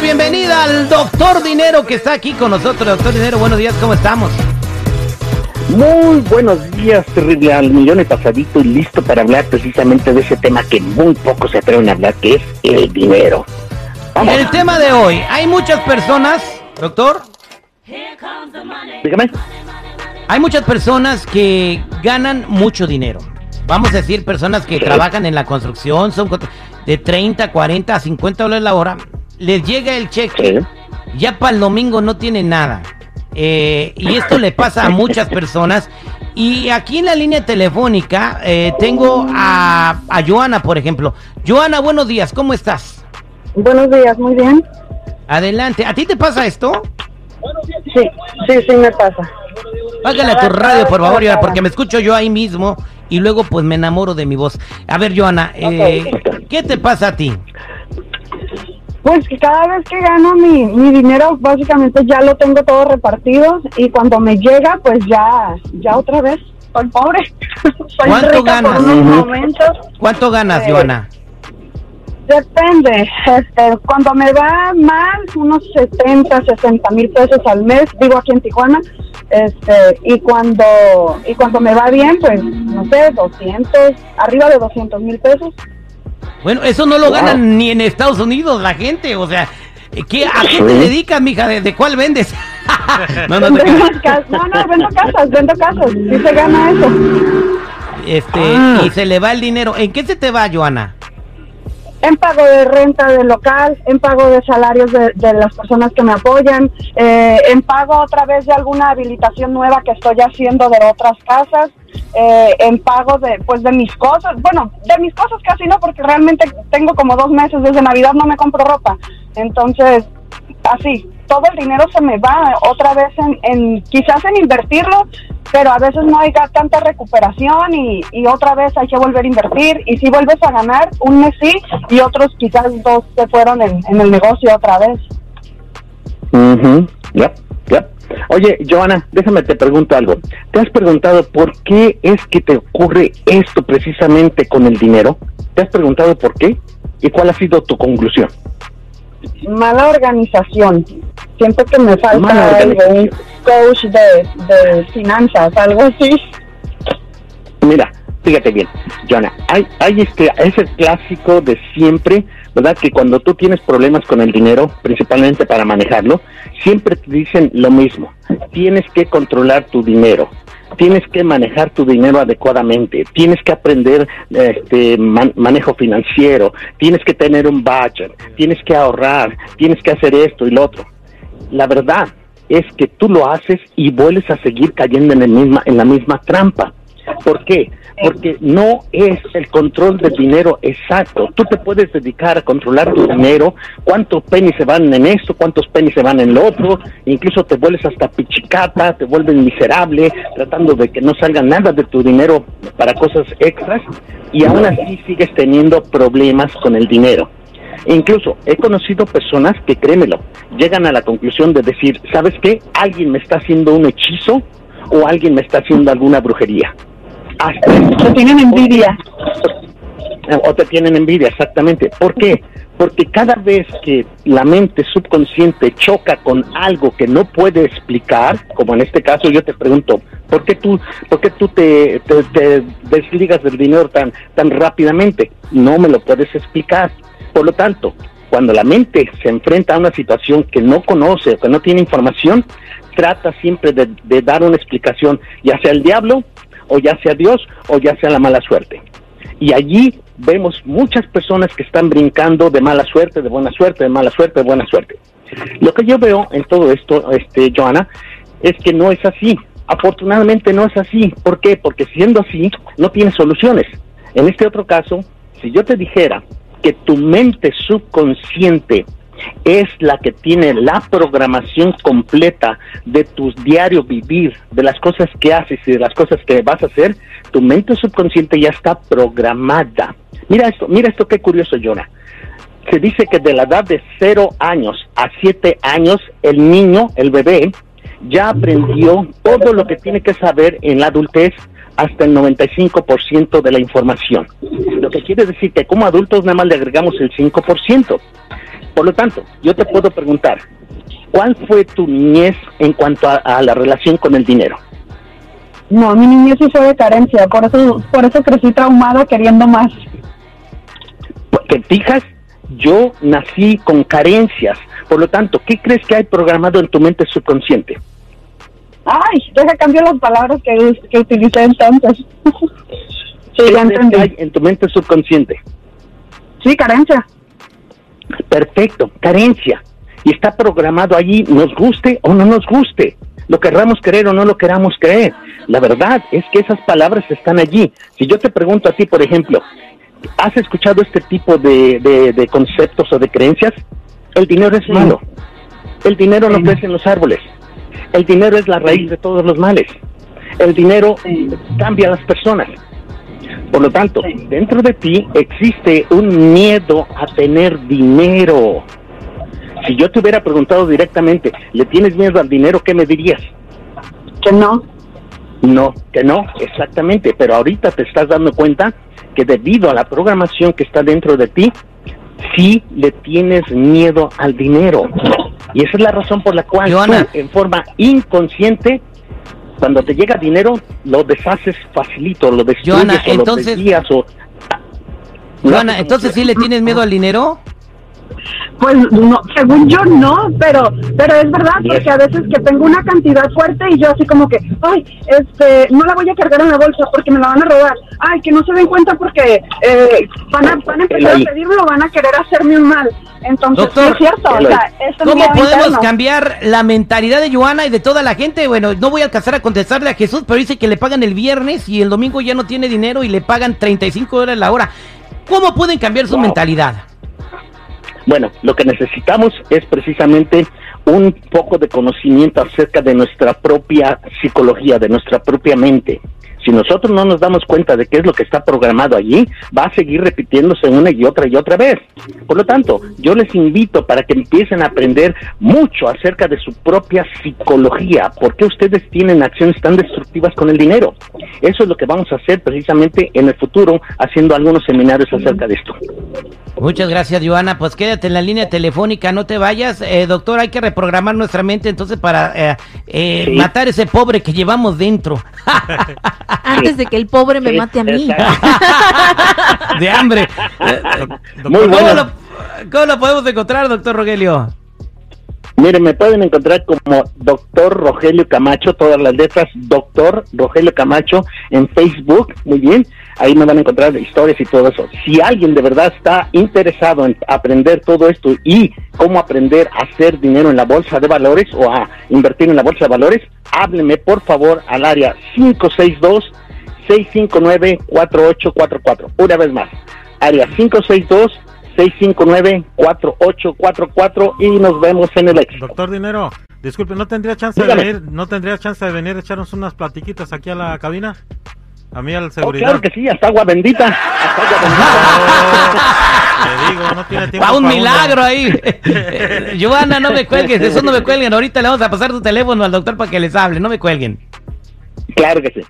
la bienvenida al doctor Dinero que está aquí con nosotros. Doctor Dinero, buenos días, ¿cómo estamos? Muy buenos días, terrible al millón y pasadito y listo para hablar precisamente de ese tema que muy pocos se atreven a hablar, que es el dinero. Vamos. El tema de hoy, hay muchas personas, doctor, Dígame. hay muchas personas que ganan mucho dinero. Vamos a decir, personas que Sí. trabajan en la construcción, son de 30, 40 a 50 dólares la hora. Les llega el cheque, Sí. ya para el domingo no tiene nada. Eh, y esto le pasa a muchas personas. Y aquí en la línea telefónica eh, tengo a, a Joana, por ejemplo. Joana, buenos días, ¿cómo estás? Buenos días, muy bien. Adelante. ¿A ti te pasa esto? Sí, sí, sí me pasa. Págale a tu radio, por favor, Joana, porque me escucho yo ahí mismo y luego pues me enamoro de mi voz. A ver, Joana, eh, ¿qué te pasa a ti? Pues que cada vez que gano mi, mi dinero, básicamente ya lo tengo todo repartido y cuando me llega, pues ya, ya otra vez soy pobre. soy ¿Cuánto rica ganas? por unos momentos. ¿Cuánto ganas, Eh, Joana? Depende. Este, cuando me va mal, unos 70, 60 mil pesos al mes, digo aquí en Tijuana. Este, y cuando, y cuando me va bien, pues, no sé, 200, arriba de 200 mil pesos. Bueno, eso no lo Wow. ganan ni en Estados Unidos la gente, o sea, ¿qué, ¿a qué te dedicas, mija? ¿De, de cuál vendes? no, no te no, no, vendo casas, vendo casas. Sí se gana eso. Este, Ah. y se le va el dinero. ¿En qué se te va, Joana? En pago de renta del local, en pago de salarios de, de las personas que me apoyan, eh, en pago otra vez de alguna habilitación nueva que estoy haciendo de otras casas, eh, en pago de, pues de mis cosas. Bueno, de mis cosas casi no, porque realmente tengo como dos meses desde Navidad no me compro ropa. Entonces, así, todo el dinero se me va otra vez en, en quizás en invertirlo, pero a veces no hay tanta recuperación y, y otra vez hay que volver a invertir y si vuelves a ganar, un mes sí y otros quizás dos se fueron en, el negocio otra vez. Yep, yep. Oye, Joana, déjame te pregunto algo. ¿Te has preguntado por qué es que te ocurre esto precisamente con el dinero? ¿Te has preguntado por qué? ¿Y cuál ha sido tu conclusión? Mala organización. Siento que me falta un coach de, de finanzas, algo así. Mira, fíjate bien, Joana, hay, hay este, es el clásico de siempre, ¿verdad? Que cuando tú tienes problemas con el dinero, principalmente para manejarlo, siempre te dicen lo mismo. Tienes que controlar tu dinero. Tienes que manejar tu dinero adecuadamente, tienes que aprender este man- manejo financiero, tienes que tener un budget, tienes que ahorrar, tienes que hacer esto y lo otro. La verdad es que tú lo haces y vuelves a seguir cayendo en, el misma, en la misma trampa. ¿Por qué? Porque no es el control del dinero exacto. Tú te puedes dedicar a controlar tu dinero, cuántos pennies se van en esto, cuántos pennies se van en lo otro, incluso te vuelves hasta pichicata, te vuelves miserable, tratando de que no salga nada de tu dinero para cosas extras, y aún así sigues teniendo problemas con el dinero. Incluso he conocido personas que, créemelo, llegan a la conclusión de decir, ¿sabes qué? Alguien me está haciendo un hechizo o alguien me está haciendo alguna brujería. Hasta Que tienen envidia. o te tienen envidia, exactamente. ¿Por qué? Porque cada vez que la mente subconsciente choca con algo que no puede explicar, como en este caso yo te pregunto, ¿por qué tú, por qué tú te, te- te desligas del dinero tan, tan rápidamente? No me lo puedes explicar. Por lo tanto, cuando la mente se enfrenta a una situación que no conoce o que no tiene información, trata siempre de, de dar una explicación, ya sea el diablo, o ya sea Dios, o ya sea la mala suerte. Y allí vemos muchas personas que están brincando de mala suerte, de buena suerte, de mala suerte, de buena suerte. Lo que yo veo en todo esto, este, Joana, es que no es así. Afortunadamente no es así. ¿Por qué? Porque siendo así, no tienes soluciones. En este otro caso, si yo te dijera que tu mente subconsciente es la que tiene la programación completa de tu diario vivir, de las cosas que haces y de las cosas que vas a hacer, tu mente subconsciente ya está programada. Mira esto, mira esto qué curioso, Jonah. Se dice que de la edad de 0 años a 7 años, el niño, el bebé, ya aprendió todo lo que tiene que saber en la adultez hasta el 95% de la información. Lo que quiere decir que como adultos nada más le agregamos el 5%. Por lo tanto, yo te puedo preguntar, ¿cuál fue tu niñez en cuanto a, a la relación con el dinero? No, mi niñez sí fue de carencia, por eso, por eso crecí traumado queriendo más. Porque fijas, yo nací con carencias. Por lo tanto, ¿qué crees que hay programado en tu mente subconsciente? Ay, deja cambio las palabras que, que utilicé entonces. sí, ¿Qué ya crees que entendí. hay en tu mente subconsciente? Sí, carencia. Perfecto, carencia. Y está programado allí, nos guste o no nos guste. Lo querramos creer o no lo queramos creer. La verdad es que esas palabras están allí. Si yo te pregunto a ti, por ejemplo, ¿has escuchado este tipo de, de- de conceptos o de creencias? El dinero es malo. El dinero no crece en los árboles. El dinero es la raíz de todos los males. El dinero cambia a las personas. Por lo tanto, Sí. dentro de ti existe un miedo a tener dinero. Si yo te hubiera preguntado directamente, ¿le tienes miedo al dinero? ¿Qué me dirías? Que no. No, que no, exactamente. Pero ahorita te estás dando cuenta que debido a la programación que está dentro de ti, sí le tienes miedo al dinero. Y esa es la razón por la cual Joana. tú, en forma inconsciente, cuando te llega dinero, lo deshaces facilito, lo destruyes Joana, o entonces- lo desvías o... Joana, entonces sí le tienes miedo al dinero. Pues no, según yo no, pero pero es verdad Yes. porque a veces que tengo una cantidad fuerte y yo así como que, ay, este, no la voy a cargar en la bolsa porque me la van a robar. Ay, que no se den cuenta porque eh, van a van a empezar a pedirme o van a querer hacerme un mal. Entonces, Doctor, sí es cierto, o sea, es un ¿Cómo podemos interno. cambiar la mentalidad de Joana y de toda la gente? Bueno, no voy a alcanzar a contestarle a Jesús, pero dice que le pagan el viernes y el domingo ya no tiene dinero y le pagan 35 dólares la hora. ¿Cómo pueden cambiar su Wow. mentalidad? Bueno, lo que necesitamos es precisamente un poco de conocimiento acerca de nuestra propia psicología, de nuestra propia mente. Si nosotros no nos damos cuenta de qué es lo que está programado allí, va a seguir repitiéndose una y otra y otra vez. Por lo tanto, yo les invito para que empiecen a aprender mucho acerca de su propia psicología, por qué ustedes tienen acciones tan destructivas con el dinero. Eso es lo que vamos a hacer precisamente en el futuro, haciendo algunos seminarios acerca de esto. Muchas gracias, Joana. Pues quédate en la línea telefónica, no te vayas. Eh, doctor, hay que reprogramar nuestra mente entonces para eh, eh, Sí. matar ese pobre que llevamos dentro Antes de que el pobre me mate a mí. de hambre. Eh, Muy ¿Cómo, bueno. lo, ¿Cómo lo podemos encontrar, doctor Rogelio? Miren, me pueden encontrar como Doctor Rogelio Camacho, todas las letras, Doctor Rogelio Camacho en Facebook, muy bien, ahí me van a encontrar historias y todo eso. Si alguien de verdad está interesado en aprender todo esto y cómo aprender a hacer dinero en la bolsa de valores o a invertir en la bolsa de valores, háblenme por favor al área 562 659-4844. Una vez más, área 562-659-4844 y nos vemos en el éxito. Doctor Dinero, disculpe, ¿no tendría chance de venir, no tendría chance de venir a echarnos unas platiquitas aquí a la cabina? A mí al Oh, seguridad. claro que sí, hasta agua bendita. Hasta agua bendita. Le digo, no tiene tiempo Va un milagro uno. ahí. Eh, Joana, no me cuelgues, eso no me cuelguen. Ahorita le vamos a pasar tu teléfono al doctor para que les hable, no me cuelguen. Claro que sí.